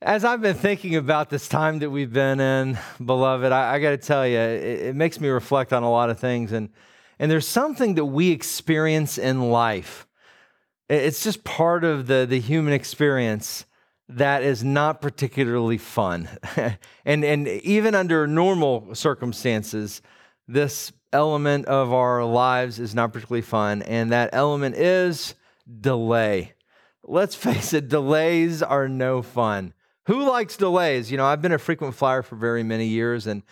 As I've been thinking about this time that we've been in, beloved, I, I got to tell you, it, it makes me reflect on a lot of things. And, and there's something that we experience in life. It's just part of the, the human experience that is not particularly fun. and, and even under normal circumstances, this element of our lives is not particularly fun. And that element is delay. Let's face it, delays are no fun. Who likes delays? You know, I've been a frequent flyer for very many years, and,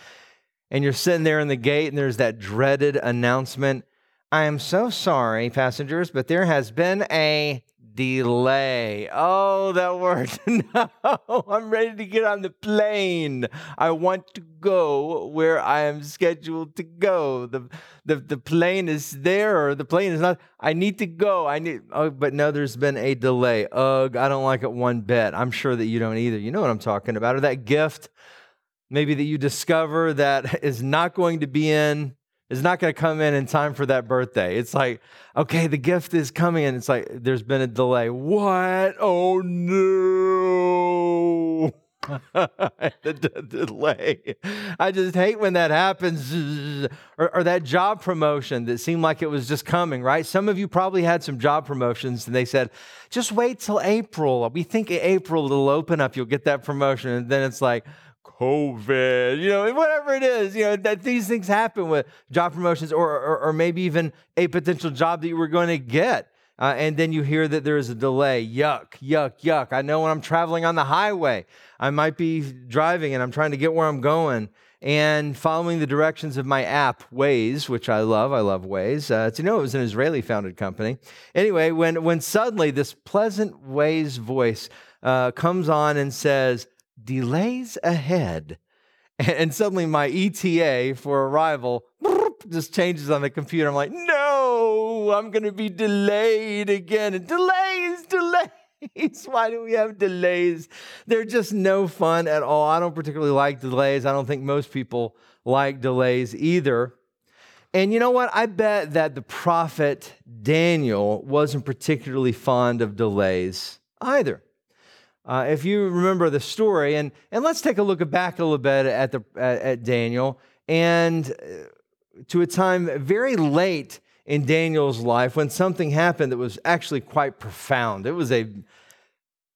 and you're sitting there in the gate, and there's that dreaded announcement I am so sorry, passengers, but there has been a delay. Oh, that word. no, I'm ready to get on the plane. I want to go where I am scheduled to go. The, the, the plane is there or the plane is not. I need to go. I need, oh, but no, there's been a delay. Ugh, I don't like it one bit. I'm sure that you don't either. You know what I'm talking about. Or that gift maybe that you discover that is not going to be in is not going to come in in time for that birthday. It's like, okay, the gift is coming, and it's like there's been a delay. What? Oh no! the, delay. I just hate when that happens, or, or that job promotion that seemed like it was just coming. Right? Some of you probably had some job promotions, and they said, "Just wait till April. We think April it'll open up. You'll get that promotion," and then it's like COVID, you know, whatever it is, you know, that these things happen with job promotions or, or, or maybe even a potential job that you were going to get. Uh, and then you hear that there is a delay. Yuck, yuck, yuck. I know when I'm traveling on the highway, I might be driving and I'm trying to get where I'm going and following the directions of my app, Waze, which I love. I love Waze. Uh, to know it was an Israeli founded company. Anyway, when, when suddenly this pleasant Waze voice uh, comes on and says, delays ahead. And suddenly my ETA for arrival just changes on the computer. I'm like, no, I'm going to be delayed again. And delays, delays. Why do we have delays? They're just no fun at all. I don't particularly like delays. I don't think most people like delays either. And you know what? I bet that the prophet Daniel wasn't particularly fond of delays either. Uh, if you remember the story, and, and let's take a look back a little bit at, the, at, at Daniel and uh, to a time very late in Daniel's life when something happened that was actually quite profound. It was a,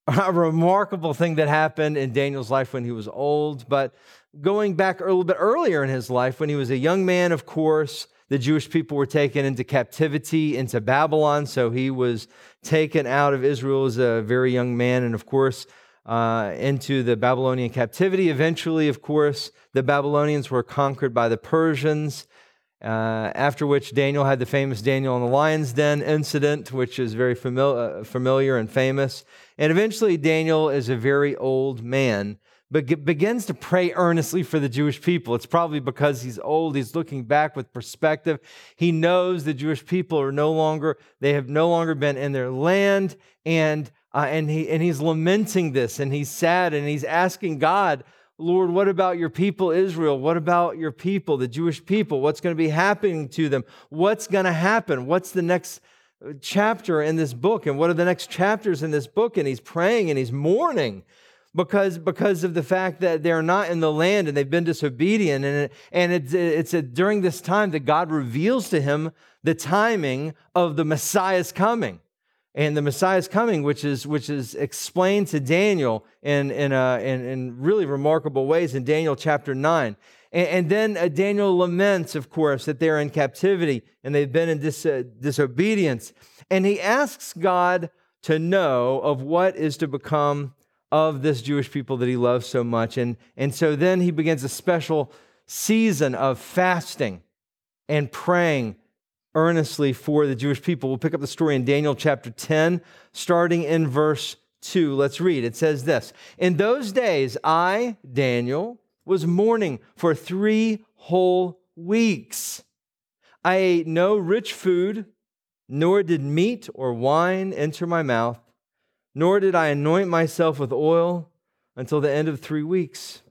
a remarkable thing that happened in Daniel's life when he was old, but going back a little bit earlier in his life when he was a young man, of course, the Jewish people were taken into captivity into Babylon. So he was taken out of Israel as a very young man, and of course, uh, into the Babylonian captivity. Eventually, of course, the Babylonians were conquered by the Persians. Uh, after which Daniel had the famous Daniel in the lion's den incident, which is very uh, familiar and famous. And eventually, Daniel is a very old man but begins to pray earnestly for the Jewish people. It's probably because he's old. He's looking back with perspective. He knows the Jewish people are no longer, they have no longer been in their land. And, uh, and, he, and he's lamenting this and he's sad and he's asking God, Lord, what about your people, Israel? What about your people, the Jewish people? What's going to be happening to them? What's going to happen? What's the next uh, chapter in this book? And what are the next chapters in this book? And he's praying and he's mourning because, because of the fact that they're not in the land and they've been disobedient. And, it, and it's, it's a, during this time that God reveals to him the timing of the Messiah's coming. And the Messiah is coming, which is which is explained to Daniel in in, uh, in, in really remarkable ways in Daniel chapter nine. And, and then uh, Daniel laments, of course, that they're in captivity and they've been in dis, uh, disobedience, and he asks God to know of what is to become of this Jewish people that he loves so much, and and so then he begins a special season of fasting and praying earnestly for the Jewish people. We'll pick up the story in Daniel chapter 10, starting in verse 2. Let's read. It says this In those days, I, Daniel, was mourning for three whole weeks. I ate no rich food, nor did meat or wine enter my mouth, nor did I anoint myself with oil until the end of three weeks.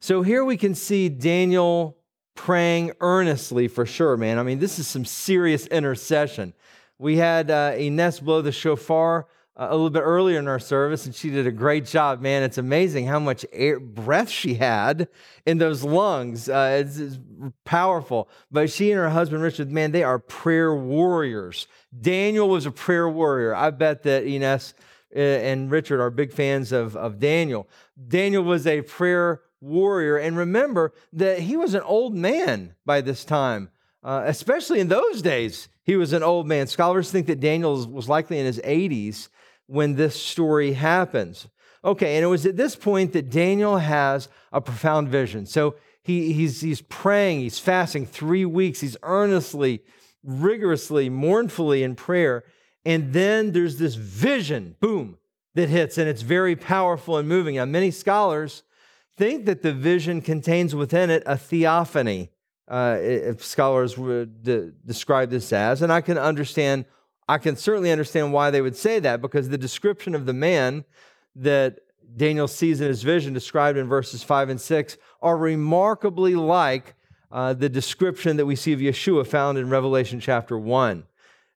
So here we can see Daniel praying earnestly for sure, man. I mean, this is some serious intercession. We had uh, Ines blow the shofar uh, a little bit earlier in our service, and she did a great job, man. It's amazing how much air, breath she had in those lungs. Uh, it's, it's powerful. But she and her husband, Richard, man, they are prayer warriors. Daniel was a prayer warrior. I bet that Ines uh, and Richard are big fans of, of Daniel. Daniel was a prayer warrior. And remember that he was an old man by this time, uh, especially in those days. He was an old man. Scholars think that Daniel was likely in his 80s when this story happens. Okay, and it was at this point that Daniel has a profound vision. So he, he's, he's praying, he's fasting three weeks, he's earnestly, rigorously, mournfully in prayer. And then there's this vision, boom, that hits, and it's very powerful and moving. Now, many scholars think that the vision contains within it a theophany, uh, if scholars would de- describe this as. And I can understand, I can certainly understand why they would say that, because the description of the man that Daniel sees in his vision, described in verses 5 and 6, are remarkably like uh, the description that we see of Yeshua found in Revelation chapter 1.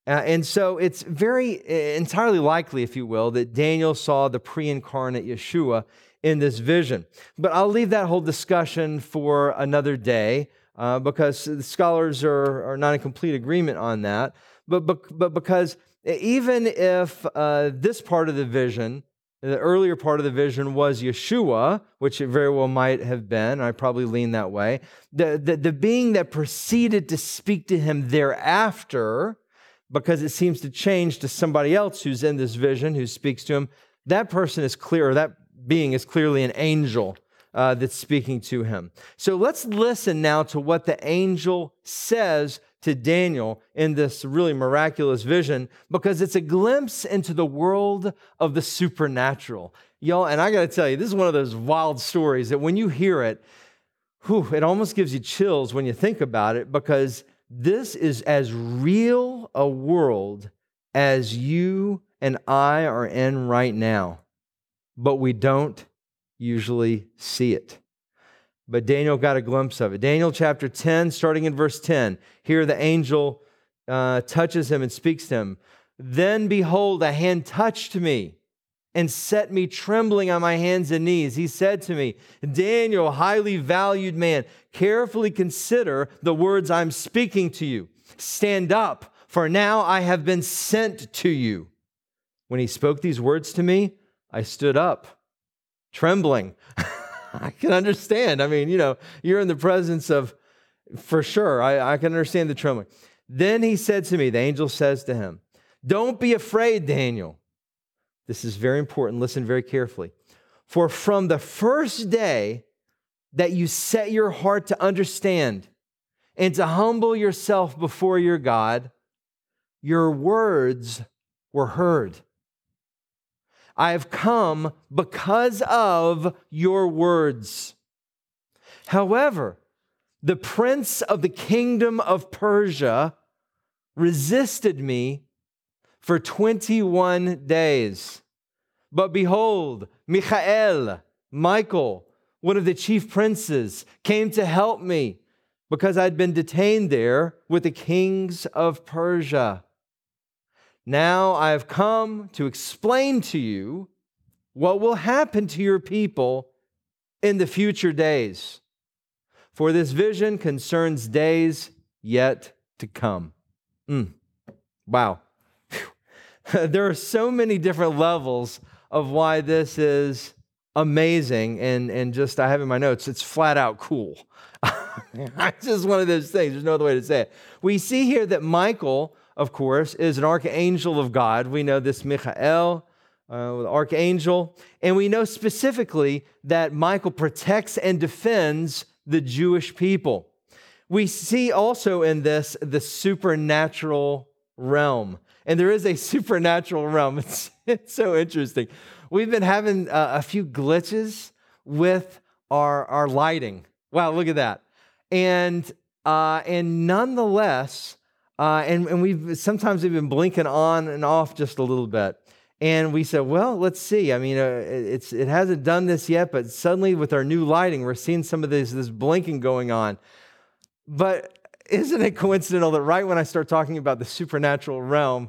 Uh, and so it's very entirely likely, if you will, that Daniel saw the pre incarnate Yeshua in this vision. But I'll leave that whole discussion for another day uh, because scholars are, are not in complete agreement on that. But, but, but because even if uh, this part of the vision, the earlier part of the vision was Yeshua, which it very well might have been. I probably lean that way. The, the, the being that proceeded to speak to him thereafter, because it seems to change to somebody else who's in this vision, who speaks to him, that person is clear, that being is clearly an angel uh, that's speaking to him. So let's listen now to what the angel says to Daniel in this really miraculous vision because it's a glimpse into the world of the supernatural. Y'all, and I got to tell you, this is one of those wild stories that when you hear it, whew, it almost gives you chills when you think about it because this is as real a world as you and I are in right now but we don't usually see it. But Daniel got a glimpse of it. Daniel chapter 10, starting in verse 10. Here the angel uh, touches him and speaks to him. Then behold, a hand touched me and set me trembling on my hands and knees. He said to me, Daniel, highly valued man, carefully consider the words I'm speaking to you. Stand up, for now I have been sent to you. When he spoke these words to me, I stood up, trembling. I can understand. I mean, you know, you're in the presence of, for sure, I, I can understand the trembling. Then he said to me, the angel says to him, Don't be afraid, Daniel. This is very important. Listen very carefully. For from the first day that you set your heart to understand and to humble yourself before your God, your words were heard. I have come because of your words. However, the prince of the kingdom of Persia resisted me for 21 days. But behold, Michael, Michael, one of the chief princes, came to help me because I'd been detained there with the kings of Persia. Now I have come to explain to you what will happen to your people in the future days. For this vision concerns days yet to come. Mm. Wow. there are so many different levels of why this is amazing and, and just, I have in my notes, it's flat out cool. it's just one of those things. There's no other way to say it. We see here that Michael, of course, is an archangel of God. We know this Michael, uh, the archangel. And we know specifically that Michael protects and defends the Jewish people. We see also in this the supernatural realm. And there is a supernatural realm. It's, it's so interesting. We've been having uh, a few glitches with our, our lighting. Wow, look at that. And, uh, and nonetheless, uh, and, and we've sometimes we've been blinking on and off just a little bit. And we said, well, let's see. I mean, uh, it's, it hasn't done this yet, but suddenly with our new lighting, we're seeing some of this, this blinking going on. But isn't it coincidental that right when I start talking about the supernatural realm,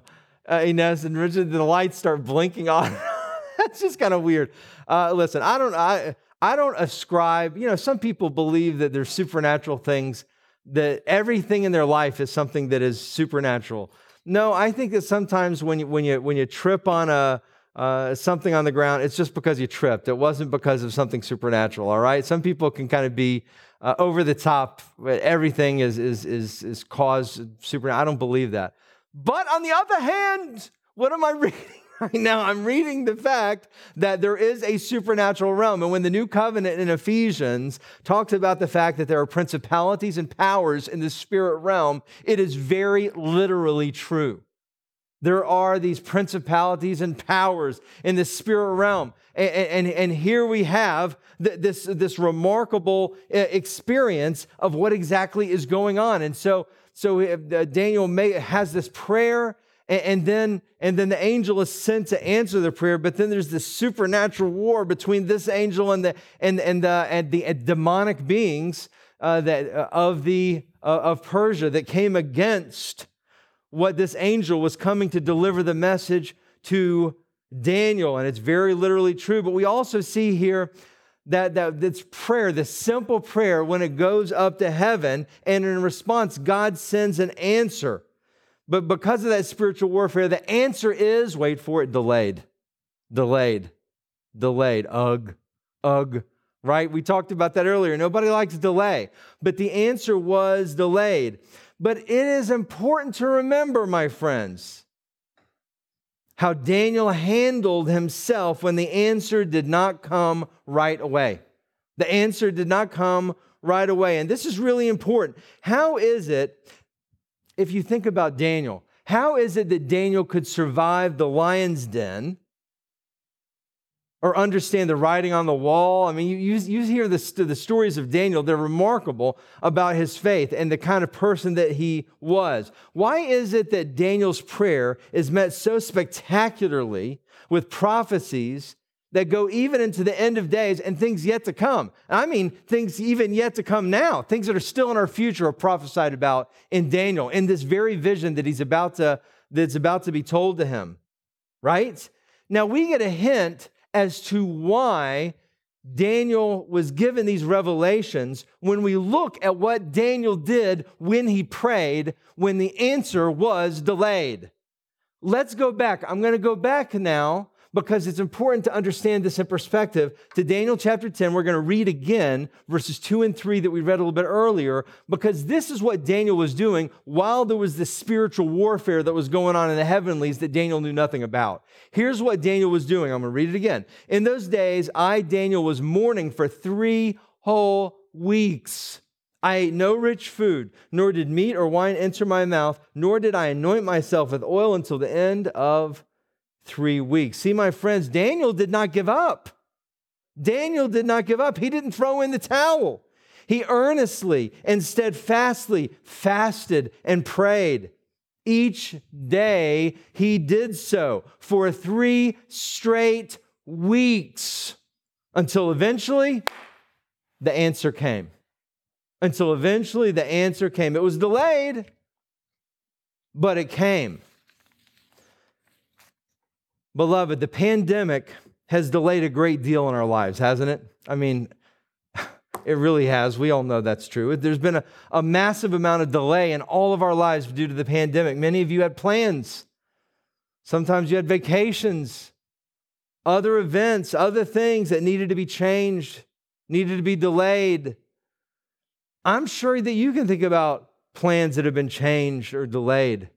uh, Inez and Richard, the lights start blinking on? That's just kind of weird. Uh, listen, I don't, I, I don't ascribe. You know, some people believe that there's supernatural things, that everything in their life is something that is supernatural. No, I think that sometimes when you, when you, when you trip on a, uh, something on the ground, it's just because you tripped. It wasn't because of something supernatural, all right? Some people can kind of be uh, over the top. Everything is, is, is, is caused supernatural. I don't believe that. But on the other hand, what am I reading? Right now, I'm reading the fact that there is a supernatural realm. And when the new covenant in Ephesians talks about the fact that there are principalities and powers in the spirit realm, it is very literally true. There are these principalities and powers in the spirit realm. And, and, and here we have this, this remarkable uh, experience of what exactly is going on. And so, so uh, Daniel has this prayer and, and, then, and then the angel is sent to answer the prayer, but then there's this supernatural war between this angel and the, and, and the, and the demonic beings uh, that, uh, of, the, uh, of Persia that came against what this angel was coming to deliver the message to Daniel. And it's very literally true. But we also see here that, that this prayer, this simple prayer, when it goes up to heaven, and in response, God sends an answer. But because of that spiritual warfare, the answer is wait for it, delayed. Delayed. Delayed. Ugh. Ugh. Right? We talked about that earlier. Nobody likes delay. But the answer was delayed. But it is important to remember, my friends, how Daniel handled himself when the answer did not come right away. The answer did not come right away. And this is really important. How is it if you think about Daniel, how is it that Daniel could survive the lion's den or understand the writing on the wall? I mean, you, you, you hear the, the stories of Daniel, they're remarkable about his faith and the kind of person that he was. Why is it that Daniel's prayer is met so spectacularly with prophecies that go even into the end of days and things yet to come. I mean, things even yet to come now, things that are still in our future are prophesied about in Daniel, in this very vision that he's about to, that's about to be told to him, right? Now we get a hint as to why Daniel was given these revelations when we look at what Daniel did when he prayed, when the answer was delayed. Let's go back. I'm going to go back now because it's important to understand this in perspective. To Daniel chapter 10, we're going to read again verses 2 and 3 that we read a little bit earlier, because this is what Daniel was doing while there was this spiritual warfare that was going on in the heavenlies that Daniel knew nothing about. Here's what Daniel was doing. I'm going to read it again. In those days, I, Daniel, was mourning for three whole weeks. I ate no rich food, nor did meat or wine enter my mouth, nor did I anoint myself with oil until the end of three weeks. See, my friends, Daniel did not give up. Daniel did not give up. He didn't throw in the towel. He earnestly and steadfastly fasted and prayed. Each day he did so for three straight weeks until eventually the answer came. Until eventually the answer came. It was delayed, but it came. Beloved, the pandemic has delayed a great deal in our lives, hasn't it? I mean, it really has. We all know that's true. There's been a, a massive amount of delay in all of our lives due to the pandemic. Many of you had plans Sometimes you had vacations, other events, other things that needed to be changed, needed to be delayed. I'm sure that you can think about plans that have been changed or delayed.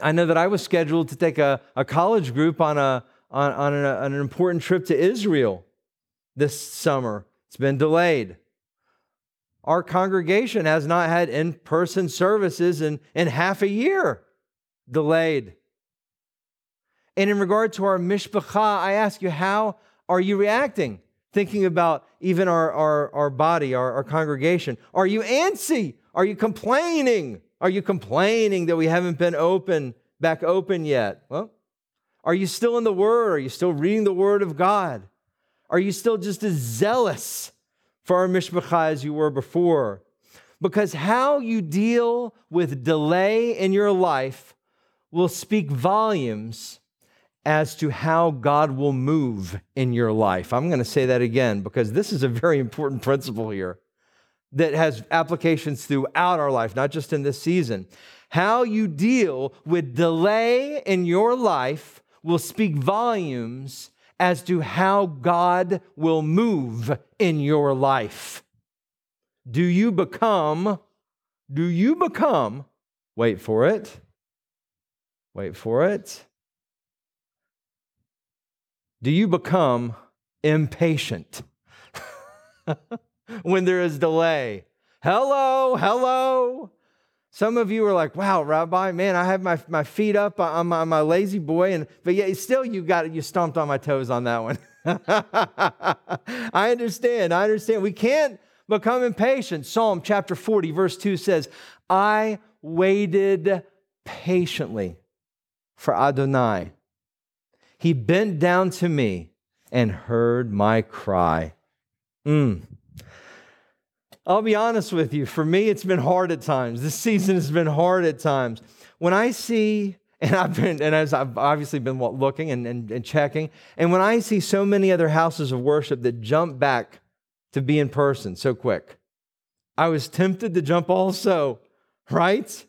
I know that I was scheduled to take a, a college group on, a, on, on, an, an important trip to Israel this summer. It's been delayed. Our congregation has not had in person services in, in half a year, delayed. And in regard to our mishpacha, I ask you, how are you reacting? Thinking about even our, our, our body, our, our congregation. Are you antsy? Are you complaining? Are you complaining that we haven't been open, back open yet? Well, are you still in the Word? Are you still reading the Word of God? Are you still just as zealous for our mishpacha as you were before? Because how you deal with delay in your life will speak volumes as to how God will move in your life. I'm going to say that again because this is a very important principle here that has applications throughout our life, not just in this season. How you deal with delay in your life will speak volumes as to how God will move in your life. Do you become, do you become, wait for it, wait for it, do you become impatient when there is delay? Hello, hello. Some of you are like, wow, Rabbi, man, I have my, my feet up on my, my La-Z-Boy, and but yet still you got you stomped on my toes on that one. I understand, I understand. We can't become impatient. Psalm chapter 40, verse 2 says, I waited patiently for Adonai he bent down to me and heard my cry. Mm. I'll be honest with you. For me, it's been hard at times. This season has been hard at times. When I see, and I've been, and as I've obviously been looking and, and, and checking, and when I see so many other houses of worship that jump back to be in person so quick, I was tempted to jump also, right?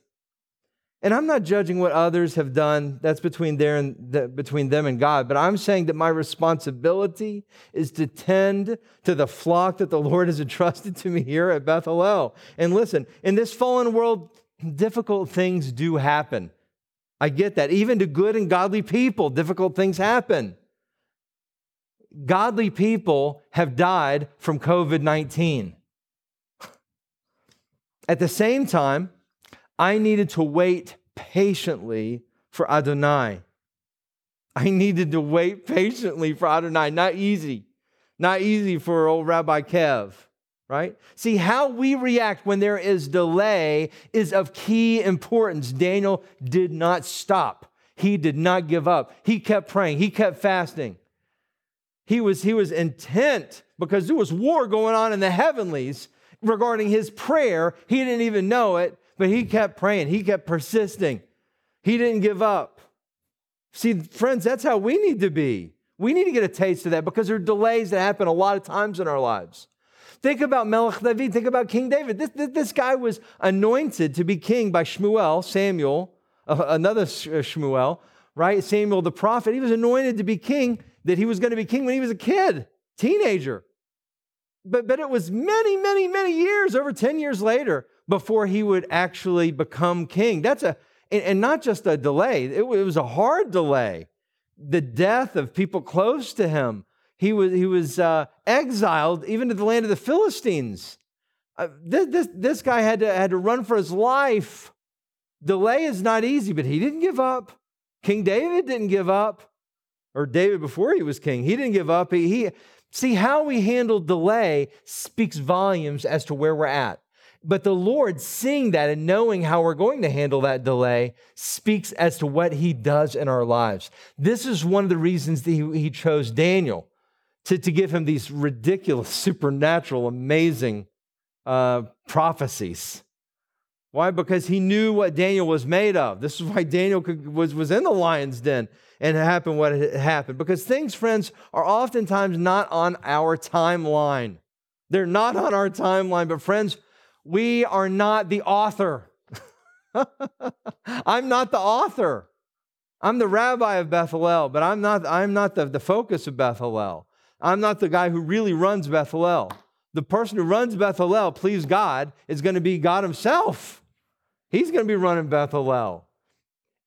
And I'm not judging what others have done. That's between, their and the, between them and God. But I'm saying that my responsibility is to tend to the flock that the Lord has entrusted to me here at Beth Hallel. And listen, in this fallen world, difficult things do happen. I get that. Even to good and godly people, difficult things happen. Godly people have died from COVID 19. At the same time, I needed to wait patiently for Adonai. I needed to wait patiently for Adonai. Not easy. Not easy for old Rabbi Kev, right? See, how we react when there is delay is of key importance. Daniel did not stop. He did not give up. He kept praying. He kept fasting. He was, he was intent because there was war going on in the heavenlies regarding his prayer. He didn't even know it, but he kept praying, he kept persisting. He didn't give up. See, friends, that's how we need to be. We need to get a taste of that because there are delays that happen a lot of times in our lives. Think about Melech David. Think about King David. This, this, this guy was anointed to be king by Shmuel, Samuel, uh, another uh, Shmuel, right? Samuel the prophet. He was anointed to be king, that he was going to be king when he was a kid, teenager. But, but it was many, many, many years, over 10 years later, before he would actually become king. That's a, and, not just a delay, it, was a hard delay. The death of people close to him. He was, he was uh, exiled even to the land of the Philistines. Uh, this, this, this guy had to, had to run for his life. Delay is not easy, but he didn't give up. King David didn't give up, or David before he was king, he didn't give up. He, he see how we handle delay speaks volumes as to where we're at. But the Lord, seeing that and knowing how we're going to handle that delay, speaks as to what he does in our lives. This is one of the reasons that he, he chose Daniel to, to give him these ridiculous, supernatural, amazing uh, prophecies. Why? Because he knew what Daniel was made of. This is why Daniel could, was, was in the lion's den and it happened what it happened. Because things, friends, are oftentimes not on our timeline. They're not on our timeline, but friends, we are not the author. I'm not the author. I'm the rabbi of Bethel, but I'm not, I'm not the, the focus of Bethel. I'm not the guy who really runs Bethel. The person who runs Bethel, please God, is going to be God Himself. He's going to be running Bethel.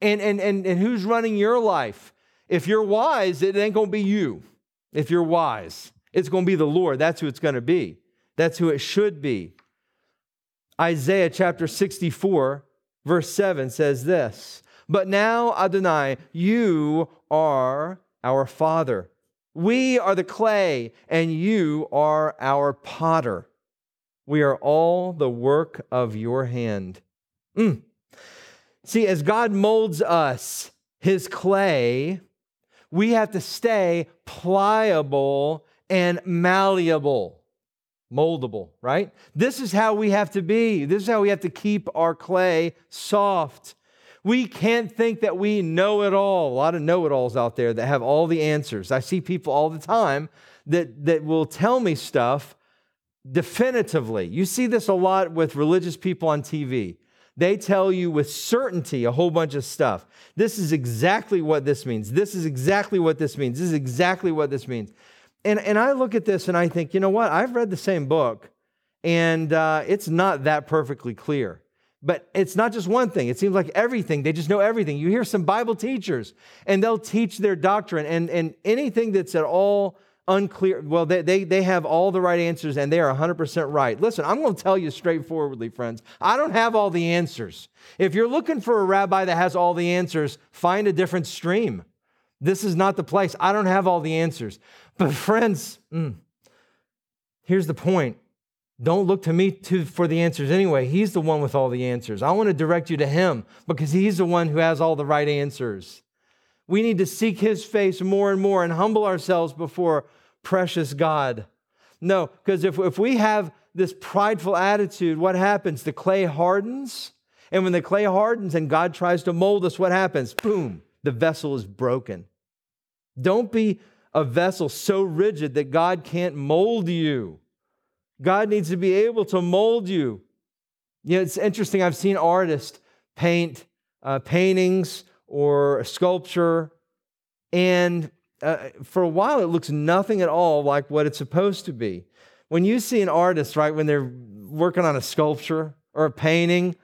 And, and, and, and who's running your life? If you're wise, it ain't going to be you. If you're wise, it's going to be the Lord. That's who it's going to be. That's who it should be. Isaiah chapter 64, verse 7 says this But now, Adonai, you are our Father. We are the clay, and you are our potter. We are all the work of your hand. Mm. See, as God molds us, his clay, we have to stay pliable and malleable, moldable, right? This is how we have to be. This is how we have to keep our clay soft. We can't think that we know it all. A lot of know it alls out there that have all the answers. I see people all the time that, that will tell me stuff definitively. You see this a lot with religious people on TV. They tell you with certainty a whole bunch of stuff. This is exactly what this means. This is exactly what this means. This is exactly what this means. And, and I look at this and I think, you know what? I've read the same book and uh, it's not that perfectly clear. But it's not just one thing. It seems like everything, they just know everything. You hear some Bible teachers and they'll teach their doctrine and, and anything that's at all unclear. Well, they, they, they have all the right answers and they are 100% right. Listen, I'm going to tell you straightforwardly, friends. I don't have all the answers. If you're looking for a rabbi that has all the answers, find a different stream. This is not the place. I don't have all the answers. But, friends, mm, here's the point. Don't look to me to, for the answers anyway. He's the one with all the answers. I want to direct you to him because he's the one who has all the right answers. We need to seek his face more and more and humble ourselves before precious God. No, because if, if we have this prideful attitude, what happens? The clay hardens. And when the clay hardens and God tries to mold us, what happens? Boom, the vessel is broken. Don't be a vessel so rigid that God can't mold you. God needs to be able to mold you. You know, it's interesting. I've seen artists paint uh, paintings or a sculpture. And uh, for a while, it looks nothing at all like what it's supposed to be. When you see an artist, right, when they're working on a sculpture or a painting,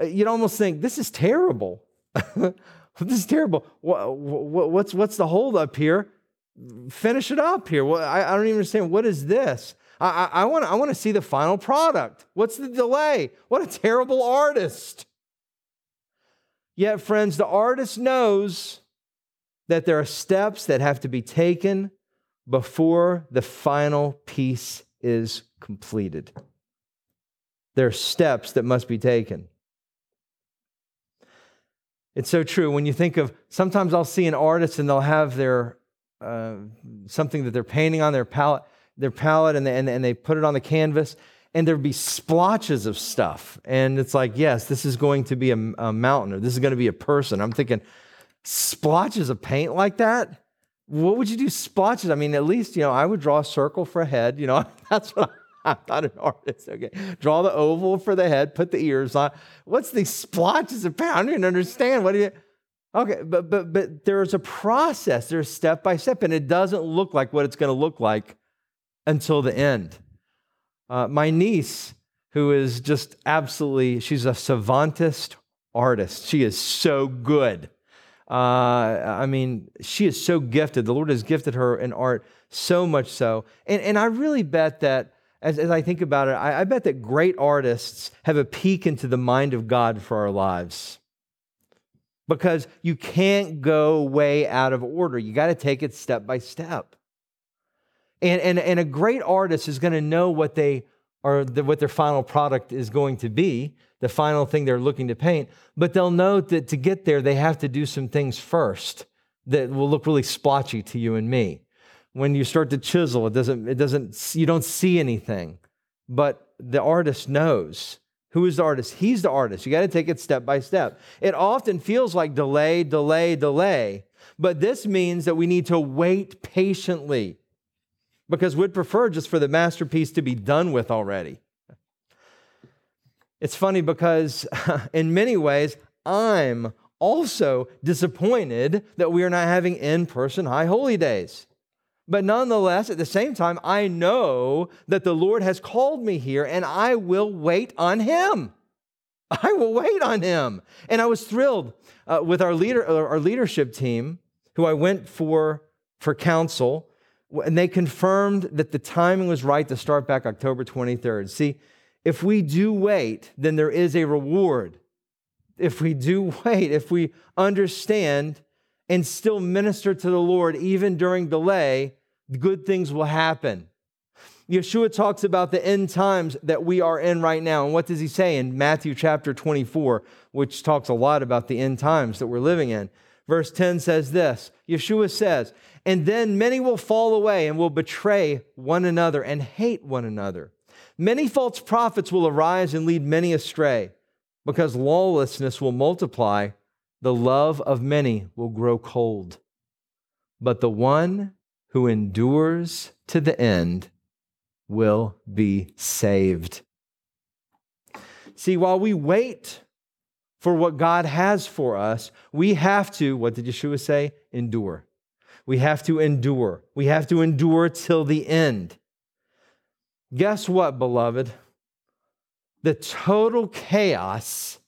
uh, you'd almost think, this is terrible. this is terrible. What's, what's the hold up here? Finish it up here. I, don't even understand. What is this? I, I, I want to see the final product. What's the delay? What a terrible artist. Yet, friends, the artist knows that there are steps that have to be taken before the final piece is completed. There are steps that must be taken. It's so true. When you think of, sometimes I'll see an artist and they'll have their uh, something that they're painting on their palette, their palette, and they, and, and they put it on the canvas, and there'd be splotches of stuff. And it's like, yes, this is going to be a, a mountain or this is going to be a person. I'm thinking, splotches of paint like that? What would you do splotches? I mean, at least, you know, I would draw a circle for a head. You know, that's what I, I'm not an artist. Okay. Draw the oval for the head, put the ears on. What's these splotches of paint? I don't even understand. What do you Okay, but but but there's a process, there's step by step, and it doesn't look like what it's going to look like until the end. Uh, my niece, who is just absolutely, she's a savantist artist. She is so good. Uh, I mean, she is so gifted. The Lord has gifted her in art so much so. And, and I really bet that, as, as I think about it, I, I bet that great artists have a peek into the mind of God for our lives. Because you can't go way out of order. You got to take it step by step. And, and, and a great artist is going to know what they are, the, what their final product is going to be, the final thing they're looking to paint. But they'll know that to get there, they have to do some things first that will look really splotchy to you and me. When you start to chisel, it doesn't, it doesn't, you don't see anything. But the artist knows. Who is the artist? He's the artist. You got to take it step by step. It often feels like delay, delay, delay. But this means that we need to wait patiently because we'd prefer just for the masterpiece to be done with already. It's funny because, in many ways, I'm also disappointed that we are not having in person high holy days. But nonetheless, at the same time, I know that the Lord has called me here and I will wait on Him. I will wait on Him. And I was thrilled uh, with our, leader, uh, our leadership team, who I went for, for counsel, and they confirmed that the timing was right to start back October 23rd. See, if we do wait, then there is a reward. If we do wait, if we understand and still minister to the Lord even during delay, good things will happen. Yeshua talks about the end times that we are in right now. And what does he say in Matthew chapter 24, which talks a lot about the end times that we're living in? Verse 10 says this Yeshua says, And then many will fall away and will betray one another and hate one another. Many false prophets will arise and lead many astray. Because lawlessness will multiply, the love of many will grow cold. But the one who endures to the end will be saved. See, while we wait for what God has for us, we have to, what did Yeshua say? Endure. We have to endure. We have to endure till the end. Guess what, beloved? The total chaos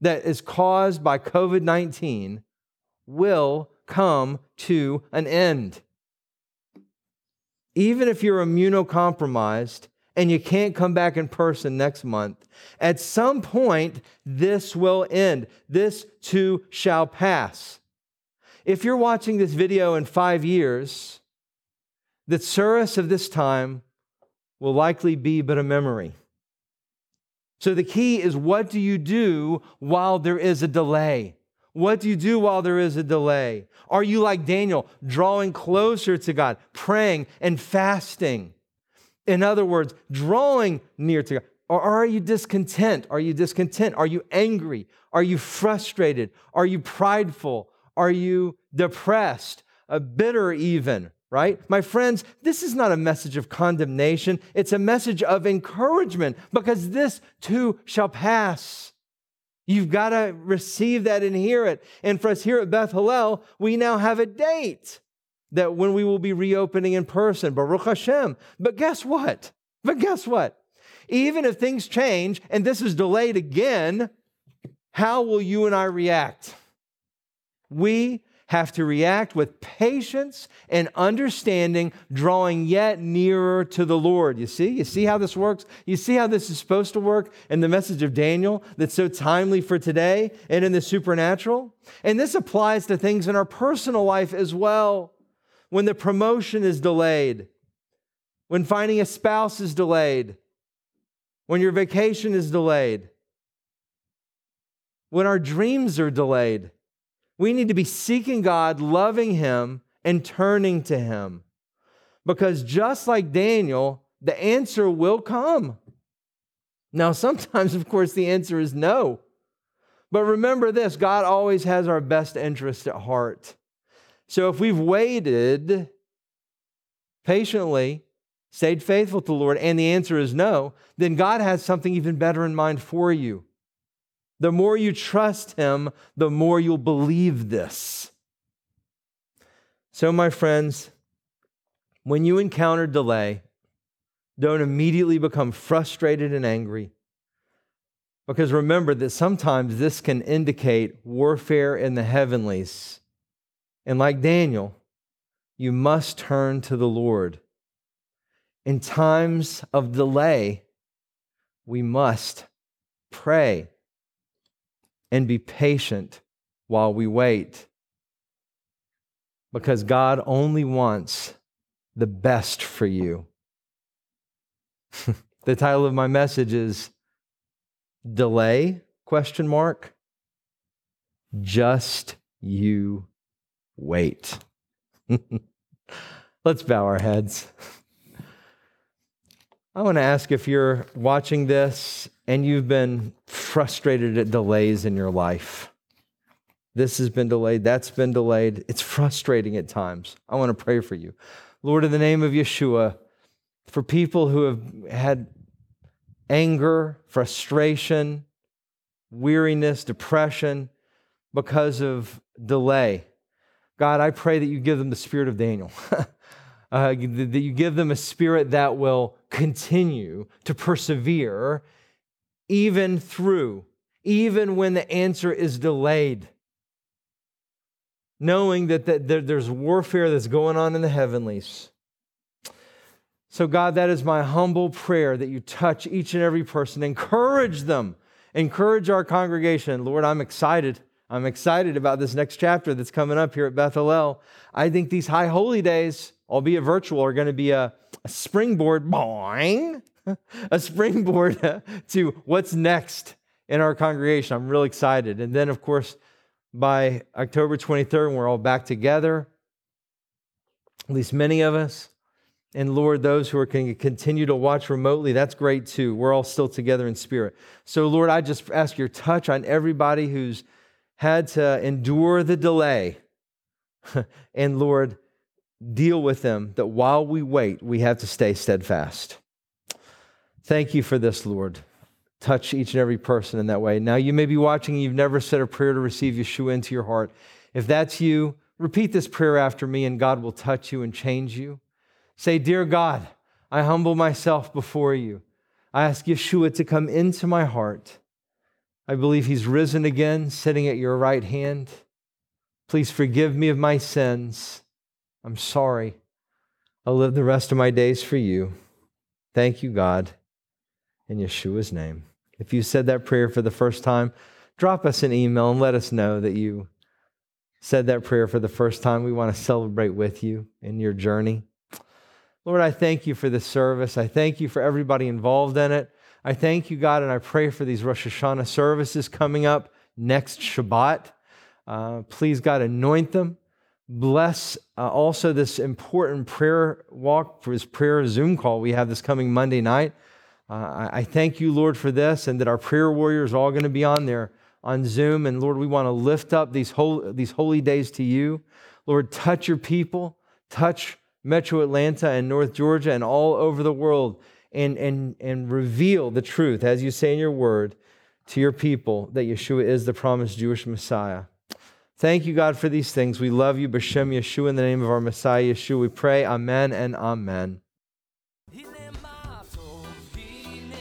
that is caused by COVID 19 will come to an end. Even if you're immunocompromised and you can't come back in person next month, at some point, this will end. This too shall pass. If you're watching this video in five years, the tsuris of this time will likely be but a memory. So the key is what do you do while there is a delay? What do you do while there is a delay? Are you like Daniel, drawing closer to God, praying and fasting? In other words, drawing near to God. Or are you discontent? Are you discontent? Are you angry? Are you frustrated? Are you prideful? Are you depressed? Uh, bitter, even? Right? My friends, this is not a message of condemnation, it's a message of encouragement because this too shall pass. You've got to receive that and hear it. And for us here at Beth Hallel, we now have a date that when we will be reopening in person, Baruch Hashem. But guess what? But guess what? Even if things change and this is delayed again, how will you and I react? We have to react with patience and understanding, drawing yet nearer to the Lord. You see? You see how this works? You see how this is supposed to work in the message of Daniel that's so timely for today and in the supernatural? And this applies to things in our personal life as well. When the promotion is delayed, when finding a spouse is delayed, when your vacation is delayed, when our dreams are delayed we need to be seeking God, loving Him, and turning to Him. Because just like Daniel, the answer will come. Now, sometimes, of course, the answer is no. But remember this God always has our best interest at heart. So if we've waited patiently, stayed faithful to the Lord, and the answer is no, then God has something even better in mind for you. The more you trust Him, the more you'll believe this. So, my friends, when you encounter delay, don't immediately become frustrated and angry. Because remember that sometimes this can indicate warfare in the heavenlies. And like Daniel, you must turn to the Lord. In times of delay, we must pray and be patient while we wait. Because God only wants the best for you. the title of my message is Delay question mark just you wait. Let's bow our heads. I want to ask if you're watching this and you've been frustrated at delays in your life. This has been delayed, that's been delayed. It's frustrating at times. I want to pray for you. Lord, in the name of Yeshua, for people who have had anger, frustration, weariness, depression, because of delay. God, I pray that you give them the spirit of Daniel, uh, that you give them a spirit that will continue to persevere even through, even when the answer is delayed. Knowing that, there's warfare that's going on in the heavenlies. So, God, that is my humble prayer that you touch each and every person, encourage them, encourage our congregation. Lord, I'm excited. I'm excited about this next chapter that's coming up here at Beth Hallel. I think these high holy days, albeit virtual, are going to be a, a springboard, boing, a springboard to what's next in our congregation. I'm really excited. And then, of course, by October 23rd, we're all back together, at least many of us. And Lord, those who are going to continue to watch remotely, that's great too. We're all still together in spirit. So, Lord, I just ask your touch on everybody who's had to endure the delay. and Lord, deal with them that while we wait, we have to stay steadfast. Thank you for this, Lord. Touch each and every person in that way. Now, you may be watching you've never said a prayer to receive Yeshua into your heart. If that's you, repeat this prayer after me, and God will touch you and change you. Say, Dear God, I humble myself before you. I ask Yeshua to come into my heart. I believe he's risen again, sitting at your right hand. Please forgive me of my sins. I'm sorry. I'll live the rest of my days for you. Thank you, God, in Yeshua's name. If you said that prayer for the first time, drop us an email and let us know that you said that prayer for the first time. We want to celebrate with you in your journey. Lord, I thank you for this service. I thank you for everybody involved in it. I thank you, God, and I pray for these Rosh Hashanah services coming up next Shabbat. Uh, please, God, anoint them. Bless uh, also this important prayer walk for this prayer Zoom call we have this coming Monday night. Uh, I, thank you, Lord, for this and that our prayer warriors are all going to be on there on Zoom. And Lord, we want to lift up these, these holy days to you. Lord, touch your people, touch Metro Atlanta and North Georgia and all over the world and, and, and reveal the truth, as you say in your word, to your people that Yeshua is the promised Jewish Messiah. Thank you, God, for these things. We love you, B'Shem Yeshua, in the name of our Messiah, Yeshua. We pray, Amen and Amen.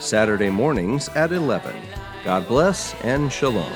Saturday mornings at 11. God bless and shalom.